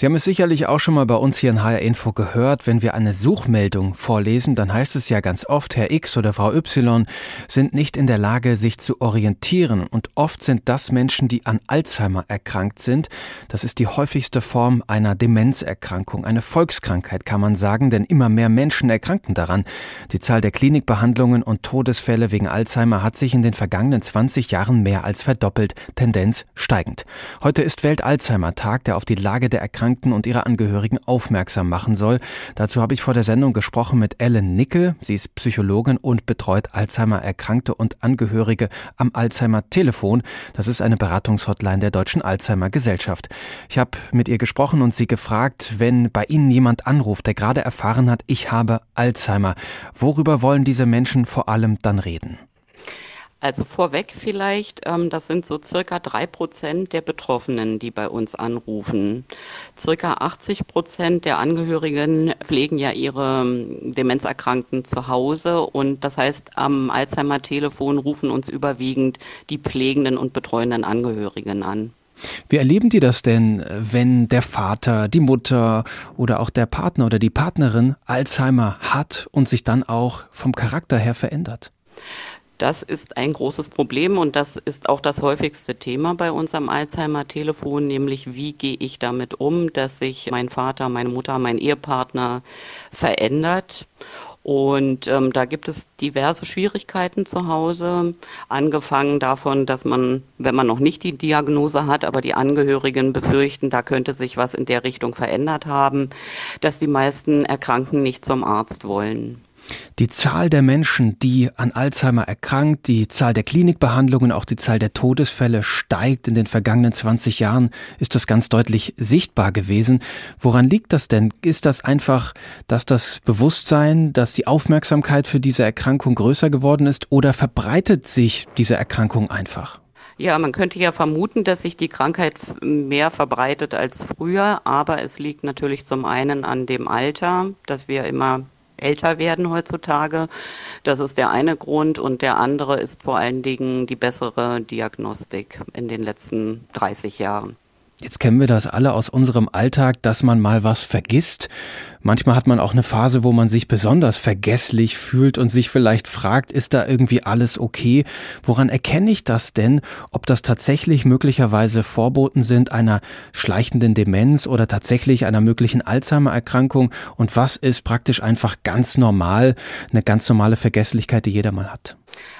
Sie haben es sicherlich auch schon mal bei uns hier in HR Info gehört, wenn wir eine Suchmeldung vorlesen, dann heißt es ja ganz oft, Herr X oder Frau Y sind nicht in der Lage, sich zu orientieren. Und oft sind das Menschen, die an Alzheimer erkrankt sind. Das ist die häufigste Form einer Demenzerkrankung, eine Volkskrankheit kann man sagen, denn immer mehr Menschen erkranken daran. Die Zahl der Klinikbehandlungen und Todesfälle wegen Alzheimer hat sich in den vergangenen 20 Jahren mehr als verdoppelt, Tendenz steigend. Heute ist Welt-Alzheimer-Tag, der auf die Lage der Erkrankten Erkrankten und ihre Angehörigen aufmerksam machen soll. Dazu habe ich vor der Sendung gesprochen mit Ellen Nickel. Sie ist Psychologin und betreut Alzheimer-Erkrankte und Angehörige am Alzheimer-Telefon. Das ist eine Beratungshotline der Deutschen Alzheimer-Gesellschaft. Ich habe mit ihr gesprochen und sie gefragt, wenn bei Ihnen jemand anruft, der gerade erfahren hat, ich habe Alzheimer, worüber wollen diese Menschen vor allem dann reden? Also vorweg vielleicht, ähm, das sind so circa drei Prozent der Betroffenen, die bei uns anrufen. Circa 80 Prozent der Angehörigen pflegen ja ihre ähm, Demenzerkrankten zu Hause und das heißt, am Alzheimer-Telefon rufen uns überwiegend die pflegenden und betreuenden Angehörigen an. Wie erleben die das denn, wenn der Vater, die Mutter oder auch der Partner oder die Partnerin Alzheimer hat und sich dann auch vom Charakter her verändert? Das ist ein großes Problem und das ist auch das häufigste Thema bei uns am Alzheimer-Telefon, nämlich wie gehe ich damit um, dass sich mein Vater, meine Mutter, mein Ehepartner verändert. Und ähm, da gibt es diverse Schwierigkeiten zu Hause, angefangen davon, dass man, wenn man noch nicht die Diagnose hat, aber die Angehörigen befürchten, da könnte sich was in der Richtung verändert haben, dass die meisten Erkrankten nicht zum Arzt wollen. Die Zahl der Menschen, die an Alzheimer erkrankt, die Zahl der Klinikbehandlungen, auch die Zahl der Todesfälle steigt. In den vergangenen 20 Jahren ist das ganz deutlich sichtbar gewesen. Woran liegt das denn? Ist das einfach, dass das Bewusstsein, dass die Aufmerksamkeit für diese Erkrankung größer geworden ist oder verbreitet sich diese Erkrankung einfach? Ja, man könnte ja vermuten, dass sich die Krankheit mehr verbreitet als früher, aber es liegt natürlich zum einen an dem Alter, dass wir immer älter werden heutzutage. Das ist der eine Grund und der andere ist vor allen Dingen die bessere Diagnostik in den letzten 30 Jahren. Jetzt kennen wir das alle aus unserem Alltag, dass man mal was vergisst. Manchmal hat man auch eine Phase, wo man sich besonders vergesslich fühlt und sich vielleicht fragt, ist da irgendwie alles okay? Woran erkenne ich das denn, ob das tatsächlich möglicherweise Vorboten sind einer schleichenden Demenz oder tatsächlich einer möglichen Alzheimer-Erkrankung? Und was ist praktisch einfach ganz normal, eine ganz normale Vergesslichkeit, die jeder mal hat?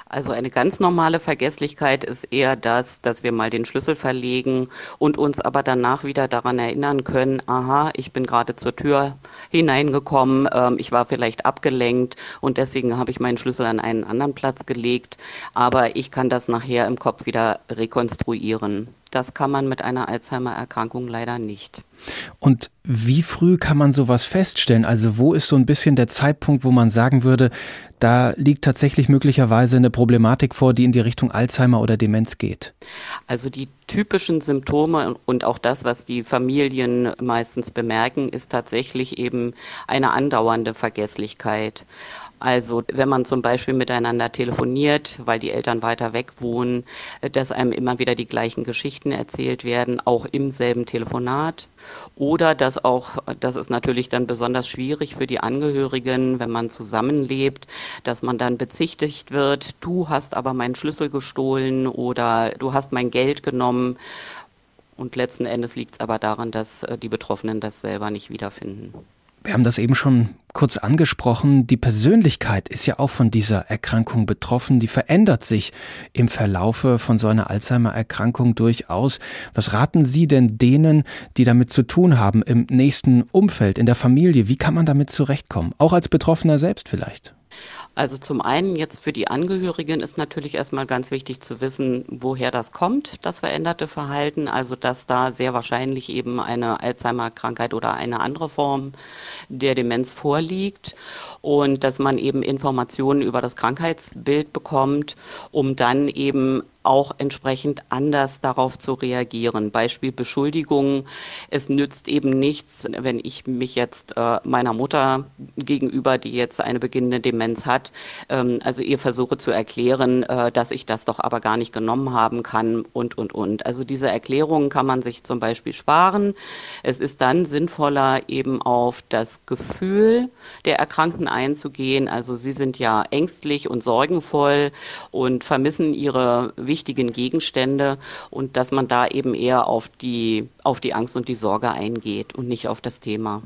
Also eine ganz normale Vergesslichkeit ist eher das, dass wir mal den Schlüssel verlegen und uns aber danach wieder daran erinnern können, aha, ich bin gerade zur Tür hineingekommen, ähm, ich war vielleicht abgelenkt und deswegen habe ich meinen Schlüssel an einen anderen Platz gelegt, aber ich kann das nachher im Kopf wieder rekonstruieren. Das kann man mit einer Alzheimer-Erkrankung leider nicht. Und wie früh kann man sowas feststellen? Also wo ist so ein bisschen der Zeitpunkt, wo man sagen würde, da liegt tatsächlich möglicherweise eine Problematik vor, die in die Richtung Alzheimer oder Demenz geht? Also die typischen Symptome und auch das, was die Familien meistens bemerken, ist tatsächlich eben eine andauernde Vergesslichkeit. Also wenn man zum Beispiel miteinander telefoniert, weil die Eltern weiter weg wohnen, äh, dass einem immer wieder die gleichen Geschichten erzählt werden, auch im selben Telefonat. Oder dass auch, das ist natürlich dann besonders schwierig für die Angehörigen, wenn man zusammenlebt, dass man dann bezichtigt wird, du hast aber meinen Schlüssel gestohlen oder du hast mein Geld genommen. Und letzten Endes liegt es aber daran, dass äh, die Betroffenen das selber nicht wiederfinden. Wir haben das eben schon kurz angesprochen. Die Persönlichkeit ist ja auch von dieser Erkrankung betroffen. Die verändert sich im Verlaufe von so einer Alzheimer-Erkrankung durchaus. Was raten Sie denn denen, die damit zu tun haben, im nächsten Umfeld, in der Familie? Wie kann man damit zurechtkommen? Auch als Betroffener selbst vielleicht? Also zum einen jetzt für die Angehörigen ist natürlich erstmal ganz wichtig zu wissen, woher das kommt, das veränderte Verhalten. Also dass da sehr wahrscheinlich eben eine Alzheimer-Krankheit oder eine andere Form der Demenz vorliegt und dass man eben Informationen über das Krankheitsbild bekommt, um dann eben auch entsprechend anders darauf zu reagieren. Beispiel Beschuldigungen. Es nützt eben nichts, wenn ich mich jetzt äh, meiner Mutter gegenüber, die jetzt eine beginnende Demenz hat, ähm, also ihr versuche zu erklären, äh, dass ich das doch aber gar nicht genommen haben kann und, und, und. Also diese Erklärungen kann man sich zum Beispiel sparen. Es ist dann sinnvoller, eben auf das Gefühl der Erkrankten einzugehen. Also sie sind ja ängstlich und sorgenvoll und vermissen ihre wichtigen Gegenstände und dass man da eben eher auf die, auf die Angst und die Sorge eingeht und nicht auf das Thema.